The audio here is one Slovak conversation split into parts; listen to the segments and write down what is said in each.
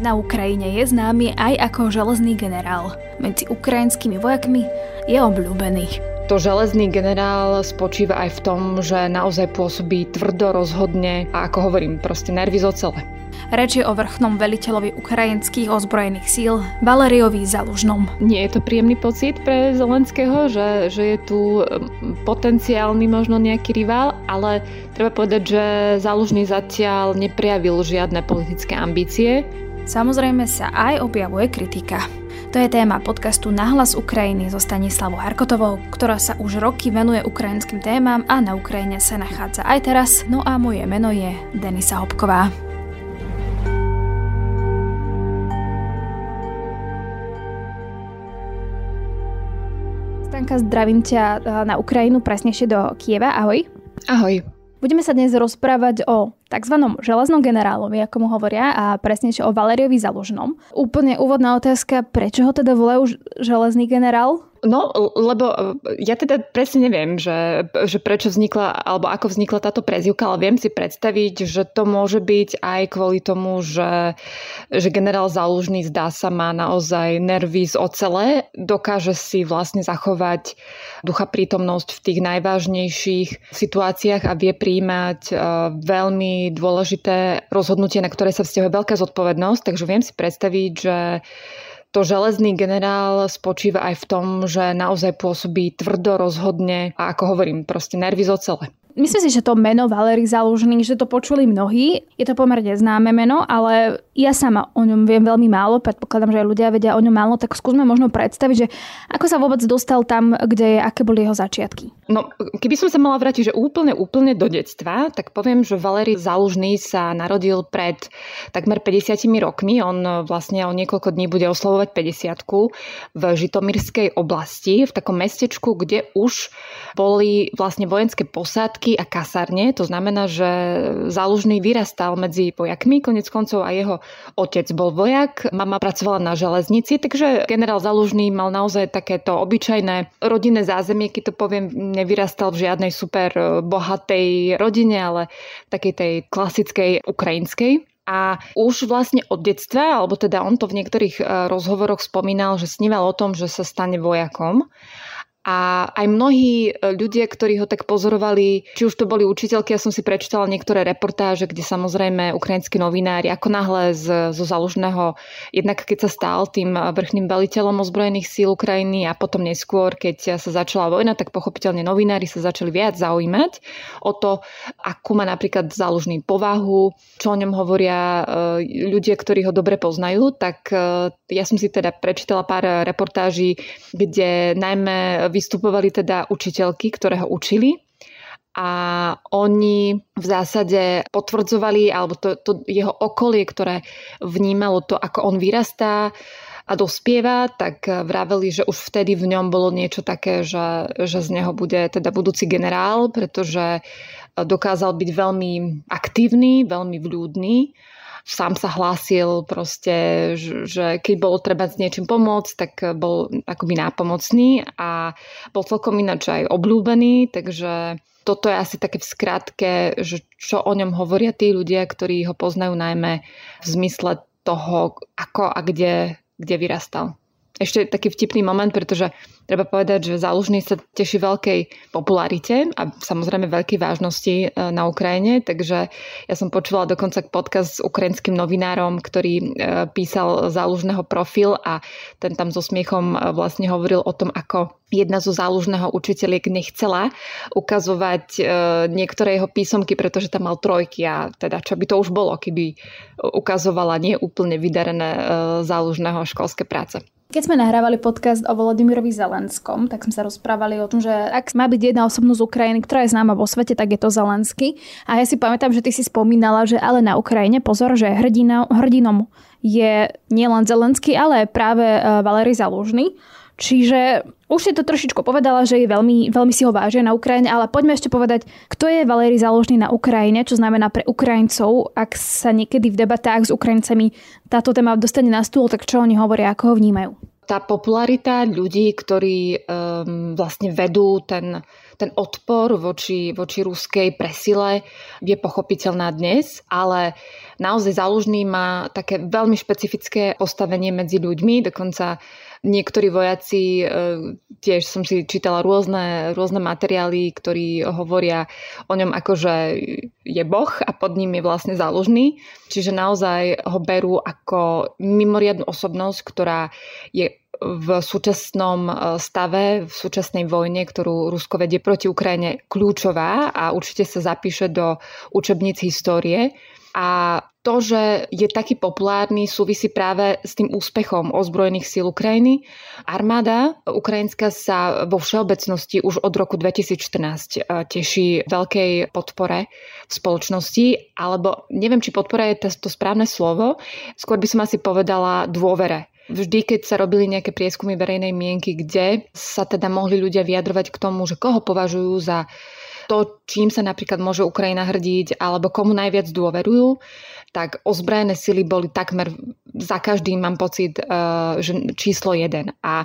Na Ukrajine je známy aj ako železný generál. Medzi ukrajinskými vojakmi je obľúbený. To železný generál spočíva aj v tom, že naozaj pôsobí tvrdo, rozhodne a ako hovorím, proste nervy z ocele. Reč je o vrchnom veliteľovi ukrajinských ozbrojených síl Valeriovi Zalužnom. Nie je to príjemný pocit pre Zelenského, že, že je tu potenciálny možno nejaký rival, ale treba povedať, že Zalužný zatiaľ neprejavil žiadne politické ambície. Samozrejme sa aj objavuje kritika. To je téma podcastu Nahlas Ukrajiny so Stanislavou Harkotovou, ktorá sa už roky venuje ukrajinským témam a na Ukrajine sa nachádza aj teraz. No a moje meno je Denisa Hopková. Stanka, zdravím ťa eh, na Ukrajinu, presnejšie do Kieva. Ahoj. Ahoj. Budeme sa dnes rozprávať o tzv. železnom generálovi, ako mu hovoria, a presnejšie o Valeriovi Zalužnom. Úplne úvodná otázka, prečo ho teda volajú železný generál? No, lebo e, ja teda presne neviem, že, že prečo vznikla, alebo ako vznikla táto prezivka, ale viem si predstaviť, že to môže byť aj kvôli tomu, že, že generál Zálužný zdá sa má naozaj nervy z ocele, dokáže si vlastne zachovať ducha prítomnosť v tých najvážnejších situáciách a vie príjmať uh, veľmi dôležité rozhodnutie, na ktoré sa vzťahuje veľká zodpovednosť, takže viem si predstaviť, že to železný generál spočíva aj v tom, že naozaj pôsobí tvrdo, rozhodne a ako hovorím, proste nervy z ocele. Myslím si, že to meno Valery Zalužný, že to počuli mnohí. Je to pomerne známe meno, ale ja sama o ňom viem veľmi málo. Predpokladám, že aj ľudia vedia o ňom málo, tak skúsme možno predstaviť, že ako sa vôbec dostal tam, kde je, aké boli jeho začiatky. No, keby som sa mala vrátiť, že úplne, úplne do detstva, tak poviem, že Valery Zalužný sa narodil pred takmer 50 rokmi. On vlastne o niekoľko dní bude oslovovať 50 v Žitomírskej oblasti, v takom mestečku, kde už boli vlastne vojenské posádky statky a kasárne. To znamená, že zálužný vyrastal medzi vojakmi, konec koncov a jeho otec bol vojak, mama pracovala na železnici, takže generál Zálužný mal naozaj takéto obyčajné rodinné zázemie, keď to poviem, nevyrastal v žiadnej super e, bohatej rodine, ale takej tej klasickej ukrajinskej. A už vlastne od detstva, alebo teda on to v niektorých e, rozhovoroch spomínal, že sníval o tom, že sa stane vojakom. A aj mnohí e, ľudia, ktorí ho tak pozorovali, či už to boli učiteľky, ja som si prečítala niektoré reportáže, kde samozrejme ukrajinskí novinári, ako náhle z, zo záložného, jednak keď sa stal tým vrchným veliteľom ozbrojených síl Ukrajiny a potom neskôr, keď sa začala vojna, tak pochopiteľne novinári sa začali viac zaujímať o to, akú má napríklad záložný povahu, čo o ňom hovoria e, ľudia, ktorí ho dobre poznajú, tak e, ja som si teda prečítala pár reportáží, kde najmä vystupovali teda učiteľky, ktoré ho učili. A oni v zásade potvrdzovali, alebo to, to jeho okolie, ktoré vnímalo to, ako on vyrastá a dospieva, tak vraveli, že už vtedy v ňom bolo niečo také, že, že z neho bude teda budúci generál, pretože dokázal byť veľmi aktívny, veľmi vľúdny sám sa hlásil proste, že keď bolo treba s niečím pomôcť, tak bol akoby nápomocný a bol celkom ináč aj obľúbený, takže toto je asi také v skratke, že čo o ňom hovoria tí ľudia, ktorí ho poznajú najmä v zmysle toho, ako a kde, kde vyrastal. Ešte taký vtipný moment, pretože Treba povedať, že Zálužný sa teší veľkej popularite a samozrejme veľkej vážnosti e, na Ukrajine, takže ja som počula dokonca podcast s ukrajinským novinárom, ktorý e, písal Zálužného profil a ten tam so smiechom e, vlastne hovoril o tom, ako jedna zo zálužného učiteľiek nechcela ukazovať niektoré jeho písomky, pretože tam mal trojky a teda čo by to už bolo, keby ukazovala neúplne vydarené zálužného školské práce. Keď sme nahrávali podcast o Volodymyrovi Zelenskom, tak sme sa rozprávali o tom, že ak má byť jedna osobnosť Ukrajiny, ktorá je známa vo svete, tak je to Zelensky. A ja si pamätám, že ty si spomínala, že ale na Ukrajine, pozor, že hrdinou, hrdinom je nielen Zelensky, ale práve e, Valery Zalužný. Čiže už si to trošičku povedala, že je veľmi, veľmi si ho vážia na Ukrajine, ale poďme ešte povedať, kto je Valéry Založný na Ukrajine, čo znamená pre Ukrajincov, ak sa niekedy v debatách s Ukrajincami táto téma dostane na stôl, tak čo oni hovoria, ako ho vnímajú? tá popularita ľudí, ktorí um, vlastne vedú ten, ten odpor voči, voči ruskej presile je pochopiteľná dnes, ale naozaj zálužný má také veľmi špecifické postavenie medzi ľuďmi, dokonca Niektorí vojaci, e, tiež som si čítala rôzne, rôzne materiály, ktorí hovoria o ňom ako, že je boh a pod ním je vlastne záložný. Čiže naozaj ho berú ako mimoriadnu osobnosť, ktorá je v súčasnom e, stave, v súčasnej vojne, ktorú Rusko vedie proti Ukrajine, kľúčová a určite sa zapíše do učebníc histórie. A to, že je taký populárny, súvisí práve s tým úspechom ozbrojených síl Ukrajiny. Armáda ukrajinská sa vo všeobecnosti už od roku 2014 e, teší veľkej podpore v spoločnosti, alebo neviem, či podpora je to správne slovo, skôr by som asi povedala dôvere vždy, keď sa robili nejaké prieskumy verejnej mienky, kde sa teda mohli ľudia vyjadrovať k tomu, že koho považujú za to, čím sa napríklad môže Ukrajina hrdiť alebo komu najviac dôverujú, tak ozbrojené sily boli takmer za každým, mám pocit, eh, že číslo jeden. A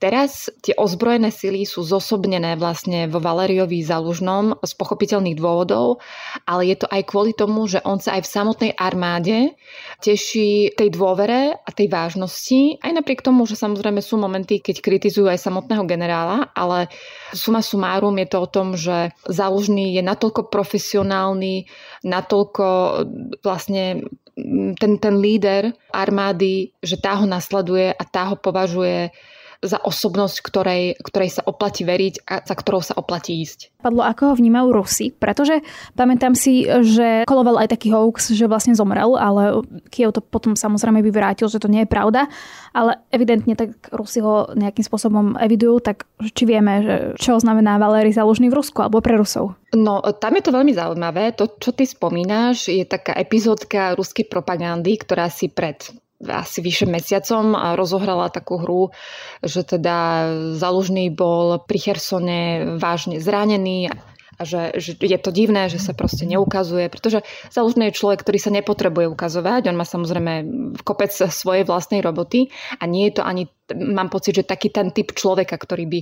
teraz tie ozbrojené sily sú zosobnené vlastne vo Valeriovi Zalužnom z pochopiteľných dôvodov, ale je to aj kvôli tomu, že on sa aj v samotnej armáde teší tej dôvere a tej vážnosti, aj napriek tomu, že samozrejme sú momenty, keď kritizujú aj samotného generála, ale suma sumárum je to o tom, že Zalužný je natoľko profesionálny, natoľko vlastne ten, ten líder armády, že tá ho nasleduje a tá ho považuje za osobnosť, ktorej, ktorej sa oplatí veriť a za ktorou sa oplatí ísť. Padlo, ako ho vnímajú Rusy, pretože pamätám si, že koloval aj taký hoax, že vlastne zomrel, ale Kiev to potom samozrejme vyvrátil, že to nie je pravda, ale evidentne tak Rusi ho nejakým spôsobom evidujú, tak či vieme, že čo znamená Valéry Zalužný v Rusku alebo pre Rusov? No, tam je to veľmi zaujímavé. To, čo ty spomínaš, je taká epizódka ruskej propagandy, ktorá si pred asi vyše mesiacom a rozohrala takú hru, že teda Zalužný bol pri Chersone vážne zranený a že, že je to divné, že sa proste neukazuje, pretože Zalužný je človek, ktorý sa nepotrebuje ukazovať, on má samozrejme kopec svojej vlastnej roboty a nie je to ani mám pocit, že taký ten typ človeka, ktorý by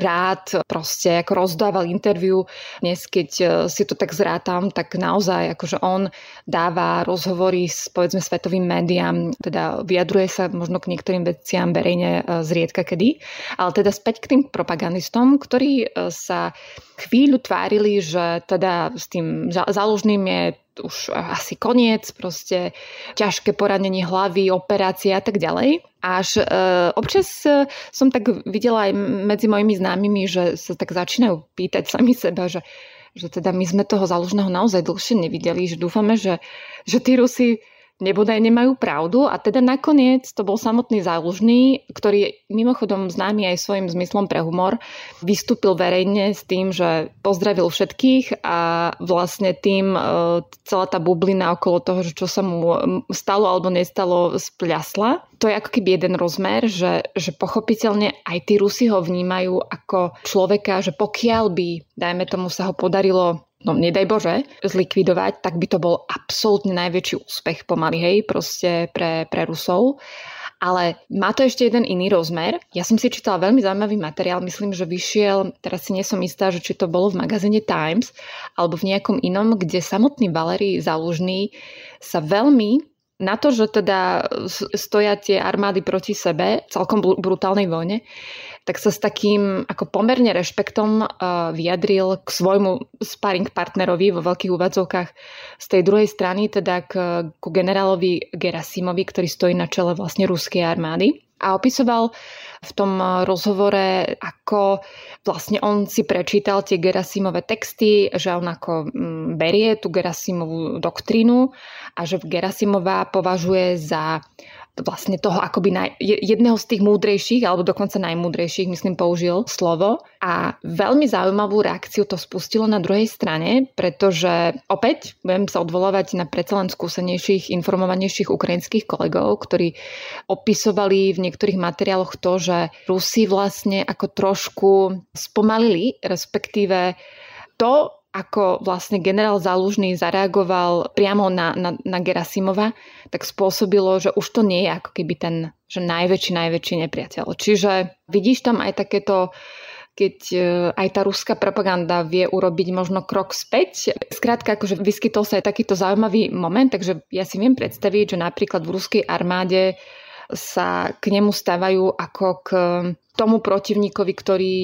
rád proste ako rozdával interviu. Dnes, keď e, si to tak zrátam, tak naozaj akože on dáva rozhovory s povedzme svetovým médiám, teda vyjadruje sa možno k niektorým veciam verejne e, zriedka kedy, ale teda späť k tým propagandistom, ktorí e, sa chvíľu tvárili, že teda s tým záložným je už asi koniec, proste ťažké poranenie hlavy, operácie a tak ďalej. Až e, občas e, som tak videla aj medzi mojimi známymi, že sa tak začínajú pýtať sami seba, že, že teda my sme toho záložného naozaj dlhšie nevideli, že dúfame, že, že tí Rusi nebodaj nemajú pravdu a teda nakoniec to bol samotný zálužný, ktorý mimochodom známy aj svojim zmyslom pre humor, vystúpil verejne s tým, že pozdravil všetkých a vlastne tým e, celá tá bublina okolo toho, že čo sa mu stalo alebo nestalo, spľasla. To je ako keby jeden rozmer, že, že pochopiteľne aj tí Rusi ho vnímajú ako človeka, že pokiaľ by, dajme tomu, sa ho podarilo no nedaj Bože, zlikvidovať, tak by to bol absolútne najväčší úspech pomaly, hej, proste pre, pre Rusov. Ale má to ešte jeden iný rozmer. Ja som si čítala veľmi zaujímavý materiál, myslím, že vyšiel, teraz si nie som istá, že či to bolo v magazíne Times alebo v nejakom inom, kde samotný Valery Zalužný sa veľmi na to, že teda stoja tie armády proti sebe, celkom brutálnej vojne, tak sa s takým ako pomerne rešpektom uh, vyjadril k svojmu sparring partnerovi vo veľkých úvadzovkách z tej druhej strany, teda k, ku generálovi Gerasimovi, ktorý stojí na čele vlastne ruskej armády. A opisoval v tom rozhovore, ako vlastne on si prečítal tie Gerasimové texty, že on ako mm, berie tú Gerasimovú doktrínu a že Gerasimová považuje za vlastne toho akoby naj, jedného z tých múdrejších, alebo dokonca najmúdrejších, myslím, použil slovo. A veľmi zaujímavú reakciu to spustilo na druhej strane, pretože opäť budem sa odvolávať na predsa len skúsenejších, informovanejších ukrajinských kolegov, ktorí opisovali v niektorých materiáloch to, že Rusi vlastne ako trošku spomalili, respektíve to, ako vlastne generál Zálužný zareagoval priamo na, na, na Gerasimova, tak spôsobilo, že už to nie je ako keby ten že najväčší, najväčší nepriateľ. Čiže vidíš tam aj takéto keď e, aj tá ruská propaganda vie urobiť možno krok späť. Skrátka, akože vyskytol sa aj takýto zaujímavý moment, takže ja si viem predstaviť, že napríklad v ruskej armáde sa k nemu stávajú ako k tomu protivníkovi, ktorý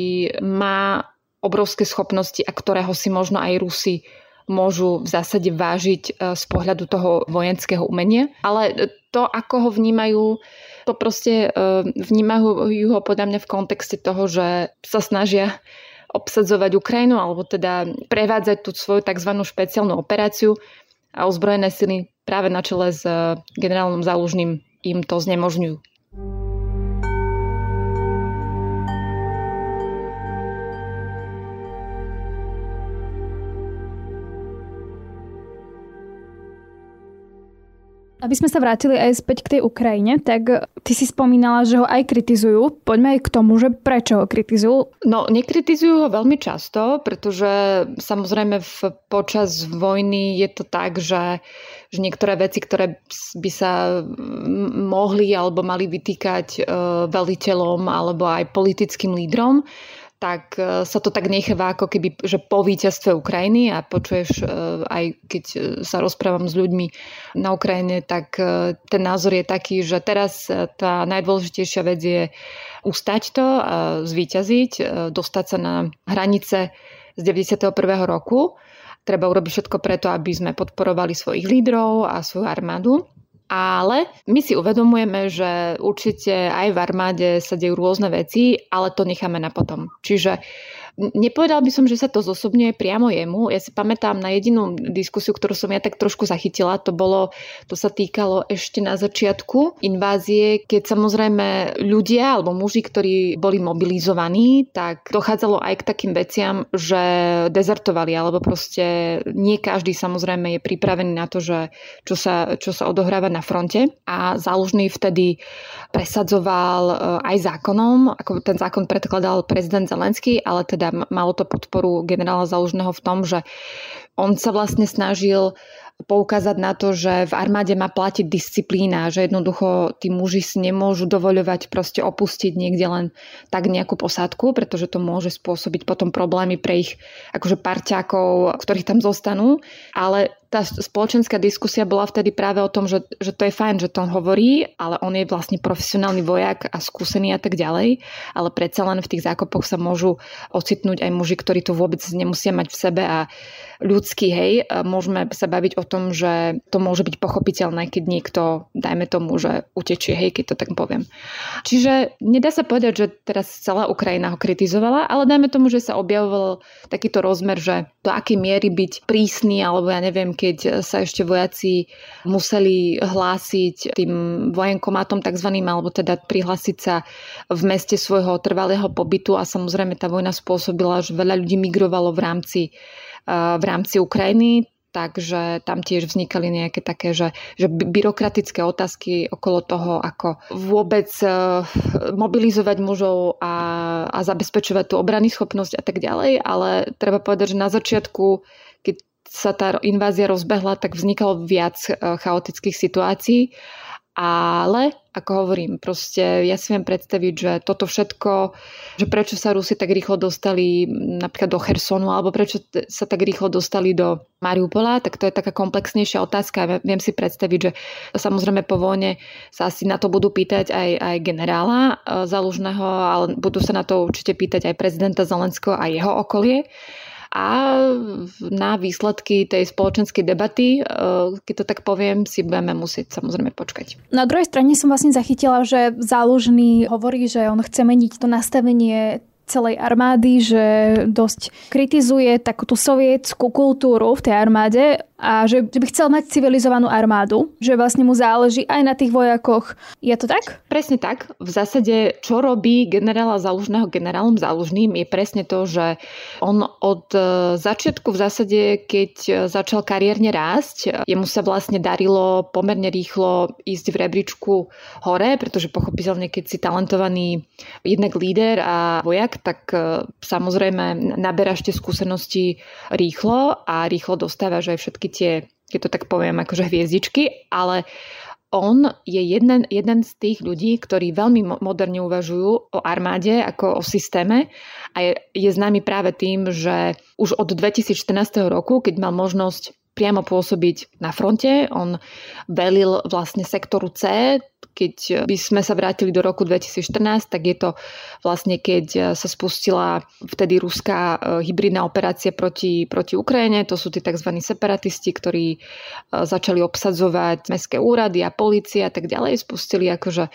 má obrovské schopnosti a ktorého si možno aj Rusi môžu v zásade vážiť e, z pohľadu toho vojenského umenia. Ale to, ako ho vnímajú to proste uh, vnímajú ho podľa mňa v kontexte toho, že sa snažia obsadzovať Ukrajinu alebo teda prevádzať tú svoju tzv. špeciálnu operáciu a ozbrojené sily práve na čele s uh, generálom Zálužným im to znemožňujú. Aby sme sa vrátili aj späť k tej Ukrajine, tak ty si spomínala, že ho aj kritizujú. Poďme aj k tomu, že prečo ho kritizujú. No, nekritizujú ho veľmi často, pretože samozrejme v, počas vojny je to tak, že, že niektoré veci, ktoré by sa mohli alebo mali vytýkať e, veliteľom alebo aj politickým lídrom, tak e, sa to tak necháva ako keby, že po víťazstve Ukrajiny a počuješ e, aj keď e, sa rozprávam s ľuďmi na Ukrajine, tak ten názor je taký, že teraz tá najdôležitejšia vec je ustať to, zvíťaziť, dostať sa na hranice z 91. roku. Treba urobiť všetko preto, aby sme podporovali svojich lídrov a svoju armádu. Ale my si uvedomujeme, že určite aj v armáde sa dejú rôzne veci, ale to necháme na potom. Čiže Nepovedal by som, že sa to zosobňuje priamo jemu. Ja si pamätám na jedinú diskusiu, ktorú som ja tak trošku zachytila. To bolo, to sa týkalo ešte na začiatku invázie, keď samozrejme ľudia alebo muži, ktorí boli mobilizovaní, tak dochádzalo aj k takým veciam, že dezertovali, alebo proste nie každý samozrejme je pripravený na to, že čo sa, čo sa odohráva na fronte. A zálužný vtedy presadzoval e, aj zákonom, ako ten zákon predkladal prezident Zelenský, ale teda malo to podporu generála Zalužného v tom, že on sa vlastne snažil poukázať na to, že v armáde má platiť disciplína, že jednoducho tí muži si nemôžu dovoľovať proste opustiť niekde len tak nejakú posádku, pretože to môže spôsobiť potom problémy pre ich akože parťákov, ktorých tam zostanú. Ale tá spoločenská diskusia bola vtedy práve o tom, že, že to je fajn, že to on hovorí, ale on je vlastne profesionálny vojak a skúsený a tak ďalej, ale predsa len v tých zákopoch sa môžu ocitnúť aj muži, ktorí to vôbec nemusia mať v sebe a ľudský, hej, môžeme sa baviť o tom, že to môže byť pochopiteľné, keď niekto, dajme tomu, že utečie, hej, keď to tak poviem. Čiže nedá sa povedať, že teraz celá Ukrajina ho kritizovala, ale dajme tomu, že sa objavoval takýto rozmer, že do akej miery byť prísny, alebo ja neviem, keď sa ešte vojaci museli hlásiť tým vojenkomátom tzv. alebo teda prihlásiť sa v meste svojho trvalého pobytu a samozrejme tá vojna spôsobila, že veľa ľudí migrovalo v rámci v rámci Ukrajiny, takže tam tiež vznikali nejaké také, že, že byrokratické otázky okolo toho, ako vôbec mobilizovať mužov a, a zabezpečovať tú obrany schopnosť a tak ďalej, ale treba povedať, že na začiatku, keď sa tá invázia rozbehla, tak vznikalo viac e, chaotických situácií. Ale, ako hovorím, proste ja si viem predstaviť, že toto všetko, že prečo sa Rusi tak rýchlo dostali napríklad do Chersonu, alebo prečo sa tak rýchlo dostali do Mariupola, tak to je taká komplexnejšia otázka. Viem si predstaviť, že samozrejme po vojne sa asi na to budú pýtať aj, aj generála e, Zalužného, ale budú sa na to určite pýtať aj prezidenta Zelenského a jeho okolie a na výsledky tej spoločenskej debaty, e, keď to tak poviem, si budeme musieť samozrejme počkať. Na druhej strane som vlastne zachytila, že záložný hovorí, že on chce meniť to nastavenie celej armády, že dosť kritizuje takúto sovietskú kultúru v tej armáde a že, že by chcel mať civilizovanú armádu, že vlastne mu záleží aj na tých vojakoch. Je to tak? Presne tak. V zásade, čo robí generála Zálužného generálom Zálužným je presne to, že on od e, začiatku v zásade, keď začal kariérne rásť, jemu sa vlastne darilo pomerne rýchlo ísť v rebríčku hore, pretože pochopiteľne, keď si talentovaný jednak líder a vojak, tak e, samozrejme naberáš tie skúsenosti rýchlo a rýchlo dostávaš aj všetky tie, keď to tak poviem, akože hviezdičky, ale on je jeden, jeden z tých ľudí, ktorí veľmi moderne uvažujú o armáde ako o systéme a je, je známy práve tým, že už od 2014 roku, keď mal možnosť priamo pôsobiť na fronte. On velil vlastne sektoru C. Keď by sme sa vrátili do roku 2014, tak je to vlastne keď sa spustila vtedy ruská e, hybridná operácia proti, proti Ukrajine. To sú tí tzv. separatisti, ktorí začali obsadzovať mestské úrady a policie a tak ďalej. Spustili akože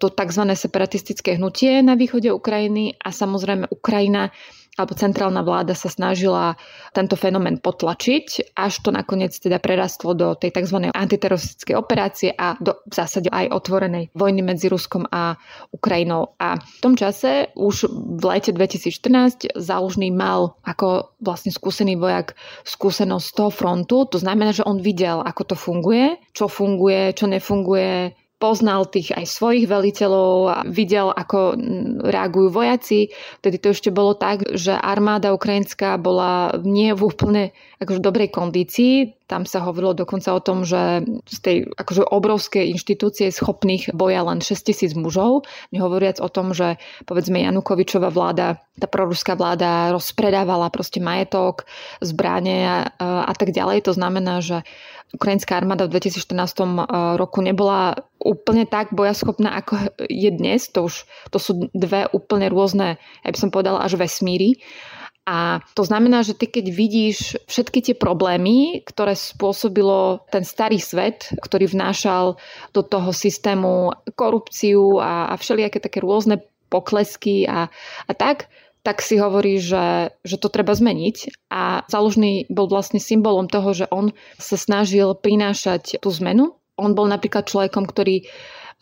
to tzv. separatistické hnutie na východe Ukrajiny a samozrejme Ukrajina alebo centrálna vláda sa snažila tento fenomén potlačiť, až to nakoniec teda prerastlo do tej tzv. antiteroristickej operácie a do v zásade aj otvorenej vojny medzi Ruskom a Ukrajinou. A v tom čase už v lete 2014 záložný mal ako vlastne skúsený vojak skúsenosť toho frontu. To znamená, že on videl, ako to funguje, čo funguje, čo nefunguje, poznal tých aj svojich veliteľov a videl, ako reagujú vojaci. Vtedy to ešte bolo tak, že armáda ukrajinská bola nie v úplne akože dobrej kondícii. Tam sa hovorilo dokonca o tom, že z tej akože obrovskej inštitúcie schopných boja len 6 tisíc mužov, nehovoriac o tom, že povedzme Janukovičová vláda, tá proruská vláda rozpredávala proste majetok, zbranie a, a tak ďalej. To znamená, že ukrajinská armáda v 2014 eh, roku nebola úplne tak bojaschopná, ako je dnes. To, už, to sú dve úplne rôzne, ja by som povedala, až vesmíry. A to znamená, že ty keď vidíš všetky tie problémy, ktoré spôsobilo ten starý svet, ktorý vnášal do toho systému korupciu a, a všelijaké také rôzne poklesky a, a tak, tak si hovorí, že, že to treba zmeniť. A záložný bol vlastne symbolom toho, že on sa snažil prinášať tú zmenu. On bol napríklad človekom, ktorý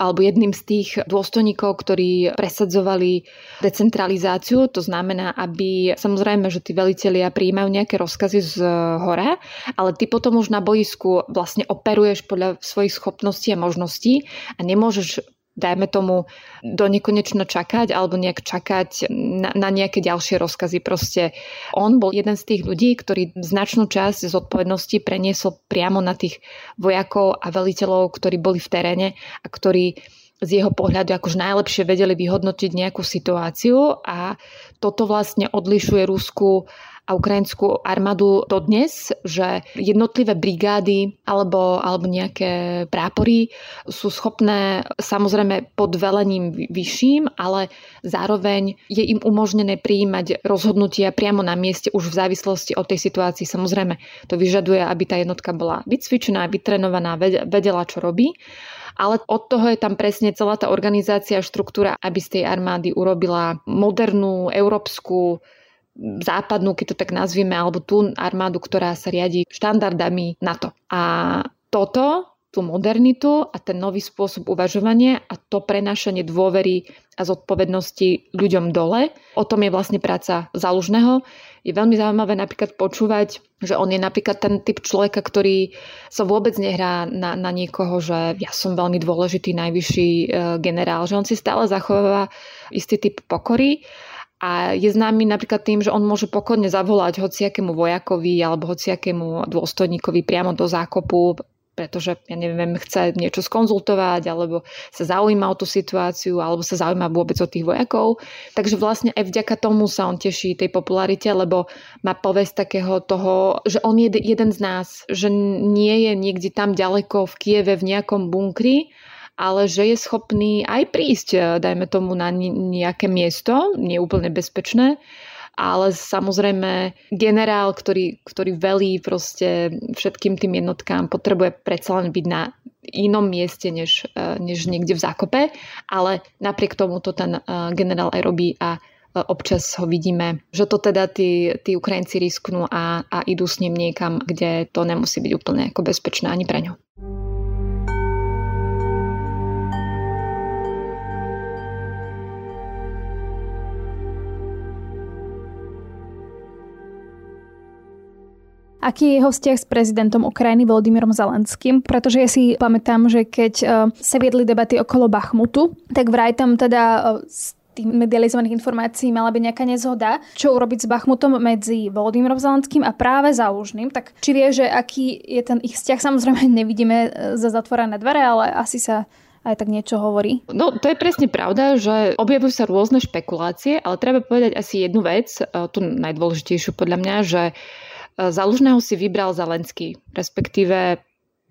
alebo jedným z tých dôstojníkov, ktorí presadzovali decentralizáciu. To znamená, aby samozrejme, že tí velitelia prijímajú nejaké rozkazy z hora, ale ty potom už na boisku vlastne operuješ podľa svojich schopností a možností a nemôžeš dajme tomu, do nekonečno čakať alebo nejak čakať na, na nejaké ďalšie rozkazy. Proste on bol jeden z tých ľudí, ktorý značnú časť zodpovednosti preniesol priamo na tých vojakov a veliteľov, ktorí boli v teréne a ktorí z jeho pohľadu akož najlepšie vedeli vyhodnotiť nejakú situáciu a toto vlastne odlišuje Rusku a ukrajinskú armádu dodnes, že jednotlivé brigády alebo, alebo nejaké prápory sú schopné samozrejme pod velením vyšším, ale zároveň je im umožnené prijímať rozhodnutia priamo na mieste už v závislosti od tej situácii. Samozrejme, to vyžaduje, aby tá jednotka bola vycvičená, vytrenovaná, vedela, čo robí ale od toho je tam presne celá tá organizácia, štruktúra, aby z tej armády urobila modernú, európsku, západnú, keď to tak nazvieme, alebo tú armádu, ktorá sa riadi štandardami NATO. A toto, tú modernitu a ten nový spôsob uvažovania a to prenášanie dôvery a zodpovednosti ľuďom dole, o tom je vlastne práca zálužného. Je veľmi zaujímavé napríklad počúvať, že on je napríklad ten typ človeka, ktorý sa vôbec nehrá na, na niekoho, že ja som veľmi dôležitý, najvyšší e, generál, že on si stále zachováva istý typ pokory a je známy napríklad tým, že on môže pokojne zavolať hociakému vojakovi alebo hociakému dôstojníkovi priamo do zákopu, pretože, ja neviem, chce niečo skonzultovať, alebo sa zaujíma o tú situáciu, alebo sa zaujíma vôbec o tých vojakov. Takže vlastne aj vďaka tomu sa on teší tej popularite, lebo má povesť takého toho, že on je jeden z nás, že nie je niekde tam ďaleko v Kieve v nejakom bunkri, ale že je schopný aj prísť, eh, dajme tomu, na nejaké miesto, nie úplne bezpečné, ale samozrejme generál, ktorý, ktorý velí proste všetkým tým jednotkám, potrebuje predsa len byť na inom mieste, než, eh, než niekde v zákope, ale napriek tomu to ten eh, generál aj robí a občas ho vidíme, že to teda tí, tí Ukrajinci risknú a, a idú s ním niekam, kde to nemusí byť úplne ako bezpečné ani pre ňo. Aký je jeho vzťah s prezidentom Ukrajiny Volodymyrom Zelenským? Pretože ja si pamätám, že keď uh, sa viedli debaty okolo Bachmutu, tak vraj tam teda uh, tých medializovaných informácií mala byť nejaká nezhoda, čo urobiť s Bachmutom medzi Volodymyrom Zelenským a práve Zálužným. Tak či vie, že aký je ten ich vzťah, samozrejme nevidíme e, za zatvorené dvere, ale asi sa aj tak niečo hovorí. No, to je presne pravda, že objavujú sa rôzne špekulácie, ale treba povedať asi jednu vec, e, tú najdôležitejšiu podľa mňa, že e, Zalužného si vybral Zelenský, respektíve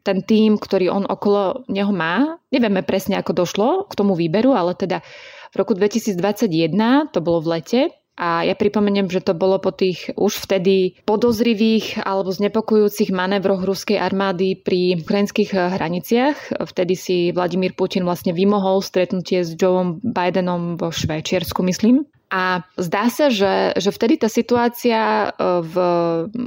ten tým, ktorý on okolo neho má. Nevieme presne, ako došlo k tomu výberu, ale teda v roku 2021, to bolo v lete, a ja pripomeniem, že to bolo po tých už vtedy podozrivých alebo znepokojujúcich manévroch ruskej armády pri ukrajinských hraniciach. Vtedy si Vladimír Putin vlastne vymohol stretnutie s Joeom Bidenom vo Švajčiarsku, myslím. A zdá sa, že, že vtedy tá situácia e, v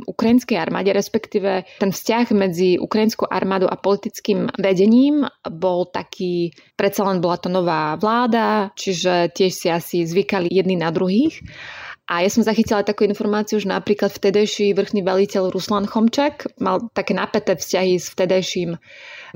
ukrajinskej armáde, respektíve ten vzťah medzi ukrajinskou armádou a politickým vedením bol taký, predsa len bola to nová vláda, čiže tiež si asi zvykali jedni na druhých. A ja som zachytila takú informáciu, že napríklad vtedejší vrchný veliteľ Ruslan Chomčak mal také napäté vzťahy s vtedejším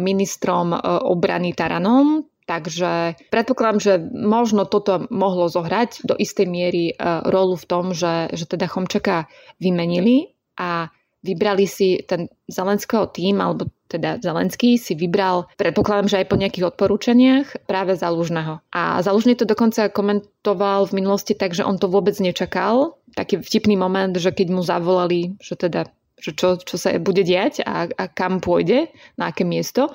ministrom e, obrany Taranom, Takže predpokladám, že možno toto mohlo zohrať do istej miery e, rolu v tom, že, že teda Chomčaka vymenili a vybrali si ten Zelenského tým, alebo teda Zelenský si vybral, predpokladám, že aj po nejakých odporúčaniach, práve Zalužného. A Zalužný to dokonca komentoval v minulosti tak, že on to vôbec nečakal. Taký vtipný moment, že keď mu zavolali, že teda že čo, čo sa bude diať a, a kam pôjde, na aké miesto.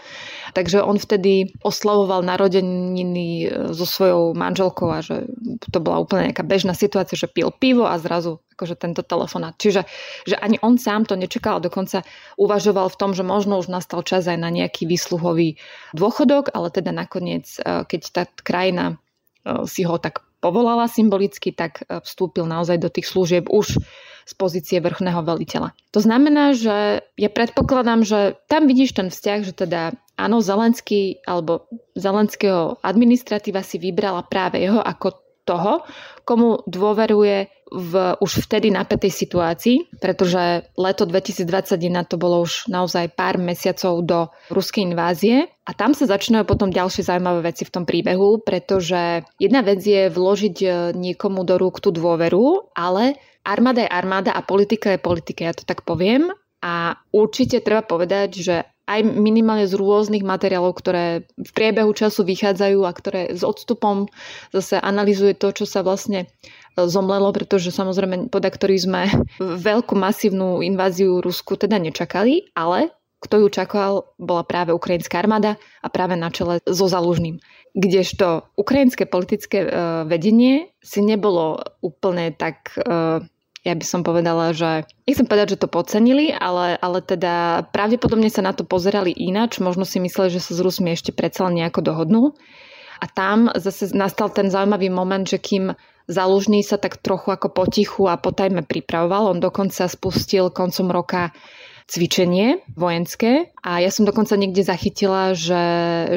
Takže on vtedy oslavoval narodeniny e, so svojou manželkou a že to bola úplne nejaká bežná situácia, že pil pivo a zrazu akože tento telefonát. Čiže že ani on sám to nečakal, dokonca uvažoval v tom, že možno už nastal čas aj na nejaký výsluhový dôchodok, ale teda nakoniec, e, keď tá krajina e, si ho tak povolala symbolicky, tak vstúpil naozaj do tých služieb už z pozície vrchného veliteľa. To znamená, že ja predpokladám, že tam vidíš ten vzťah, že teda áno, Zelenský alebo Zelenského administratíva si vybrala práve jeho ako toho, komu dôveruje v už vtedy napätej situácii, pretože leto 2021 to bolo už naozaj pár mesiacov do ruskej invázie a tam sa začínajú potom ďalšie zaujímavé veci v tom príbehu, pretože jedna vec je vložiť e, niekomu do rúk tú dôveru, ale armáda je armáda a politika je politika, ja to tak poviem. A určite treba povedať, že aj minimálne z rôznych materiálov, ktoré v priebehu času vychádzajú a ktoré s odstupom zase analizuje to, čo sa vlastne e, zomlelo, pretože samozrejme ktorý sme veľkú masívnu inváziu Rusku teda nečakali, ale kto ju čakal, bola práve ukrajinská armáda a práve na čele so Zalužným. Kdežto ukrajinské politické e, vedenie si nebolo úplne tak e, ja by som povedala, že nechcem povedať, že to podcenili, ale, ale teda pravdepodobne sa na to pozerali ináč, možno si mysleli, že sa s Rusmi ešte predsa len nejako dohodnú. A tam zase nastal ten zaujímavý moment, že kým Zalužný sa tak trochu ako potichu a potajme pripravoval, on dokonca spustil koncom roka cvičenie vojenské. A ja som dokonca niekde zachytila, že,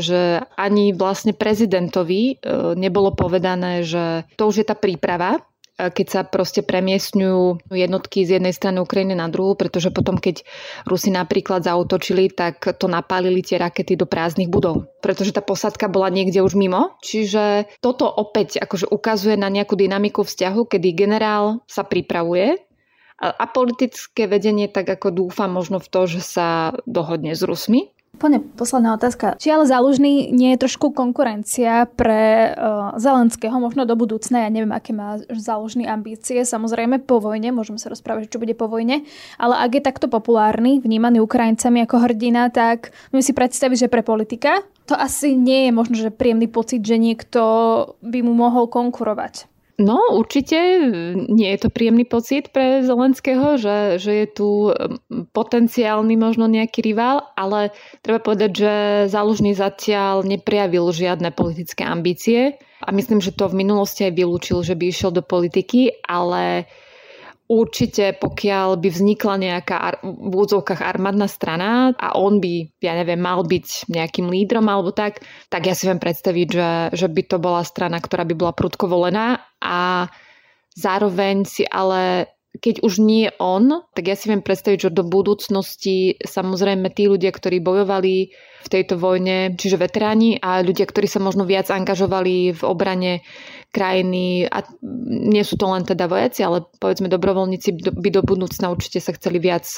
že ani vlastne prezidentovi e, nebolo povedané, že to už je tá príprava, keď sa proste premiestňujú jednotky z jednej strany Ukrajiny na druhú, pretože potom, keď Rusi napríklad zautočili, tak to napálili tie rakety do prázdnych budov, pretože tá posadka bola niekde už mimo. Čiže toto opäť akože ukazuje na nejakú dynamiku vzťahu, kedy generál sa pripravuje a politické vedenie tak ako dúfa možno v to, že sa dohodne s Rusmi Úplne posledná otázka. Či ale zálužný nie je trošku konkurencia pre uh, Zelenského, možno do budúcna, ja neviem, aké má zálužný ambície, samozrejme po vojne, môžeme sa rozprávať, čo bude po vojne, ale ak je takto populárny, vnímaný Ukrajincami ako hrdina, tak môžeme si predstaviť, že pre politika to asi nie je možno, že príjemný pocit, že niekto by mu mohol konkurovať. No, určite nie je to príjemný pocit pre Zelenského, že, že je tu potenciálny možno nejaký rival, ale treba povedať, že zálužný zatiaľ neprejavil žiadne politické ambície a myslím, že to v minulosti aj vylúčil, že by išiel do politiky, ale určite pokiaľ by vznikla nejaká v úvodzovkách armádna strana a on by, ja neviem, mal byť nejakým lídrom alebo tak, tak ja si viem predstaviť, že, že by to bola strana, ktorá by bola prudko volená a zároveň si ale keď už nie on, tak ja si viem predstaviť, že do budúcnosti samozrejme tí ľudia, ktorí bojovali v tejto vojne, čiže veteráni a ľudia, ktorí sa možno viac angažovali v obrane krajiny, a nie sú to len teda vojaci, ale povedzme dobrovoľníci by do budúcna určite sa chceli viac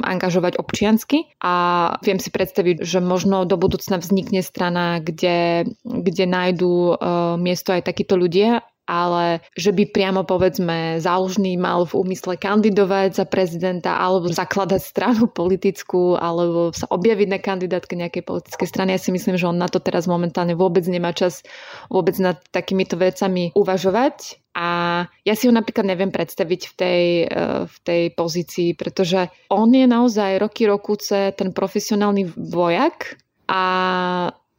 angažovať občiansky. A viem si predstaviť, že možno do budúcna vznikne strana, kde, kde nájdú miesto aj takíto ľudia ale že by priamo povedzme záložný mal v úmysle kandidovať za prezidenta alebo zakladať stranu politickú alebo sa objaviť na kandidátke nejakej politickej strany. Ja si myslím, že on na to teraz momentálne vôbec nemá čas vôbec nad takýmito vecami uvažovať. A ja si ho napríklad neviem predstaviť v tej, eh, v tej pozícii, pretože on je naozaj roky rokuce ten profesionálny vojak a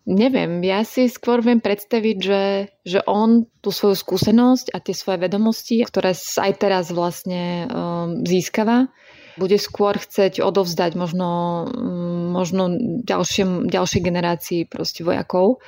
neviem, ja si skôr viem predstaviť, že, že on tú svoju skúsenosť a tie svoje vedomosti, ktoré aj teraz vlastne um, získava, bude skôr chcieť odovzdať možno, um, možno ďalšie, ďalšej generácii proste vojakov.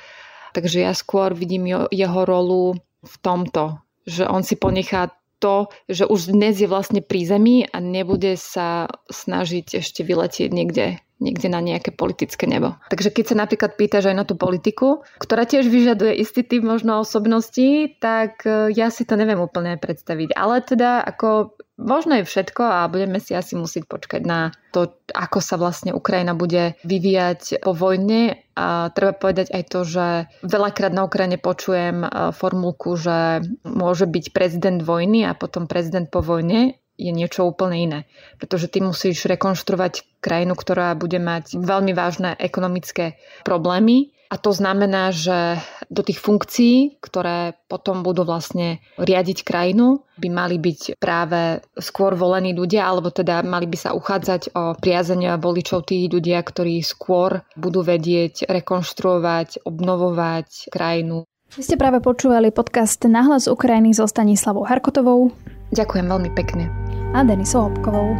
Takže ja skôr vidím jeho rolu v tomto, že on si ponechá to, že už dnes je vlastne pri zemi a nebude sa snažiť ešte vyletieť niekde niekde na nejaké politické nebo. Takže keď sa napríklad pýtaš aj na tú politiku, ktorá tiež vyžaduje istý typ možno osobností, tak e, ja si to neviem úplne predstaviť. Ale teda ako možno je všetko a budeme si asi musieť počkať na to, ako sa vlastne Ukrajina bude vyvíjať po vojne. A treba povedať aj to, že veľakrát na Ukrajine počujem e, formulku, že môže byť prezident vojny a potom prezident po vojne je niečo úplne iné. Pretože ty musíš rekonštruovať krajinu, ktorá bude mať veľmi vážne ekonomické problémy a to znamená, že do tých funkcií, ktoré potom budú vlastne riadiť krajinu, by mali byť práve skôr volení ľudia, alebo teda mali by sa uchádzať o priazenia voličov tí ľudia, ktorí skôr budú vedieť rekonštruovať, obnovovať krajinu. Vy ste práve počúvali podcast Nahlas Ukrajiny so Stanislavou Harkotovou. Ďakujem veľmi pekne. A Denisou Hopkovou.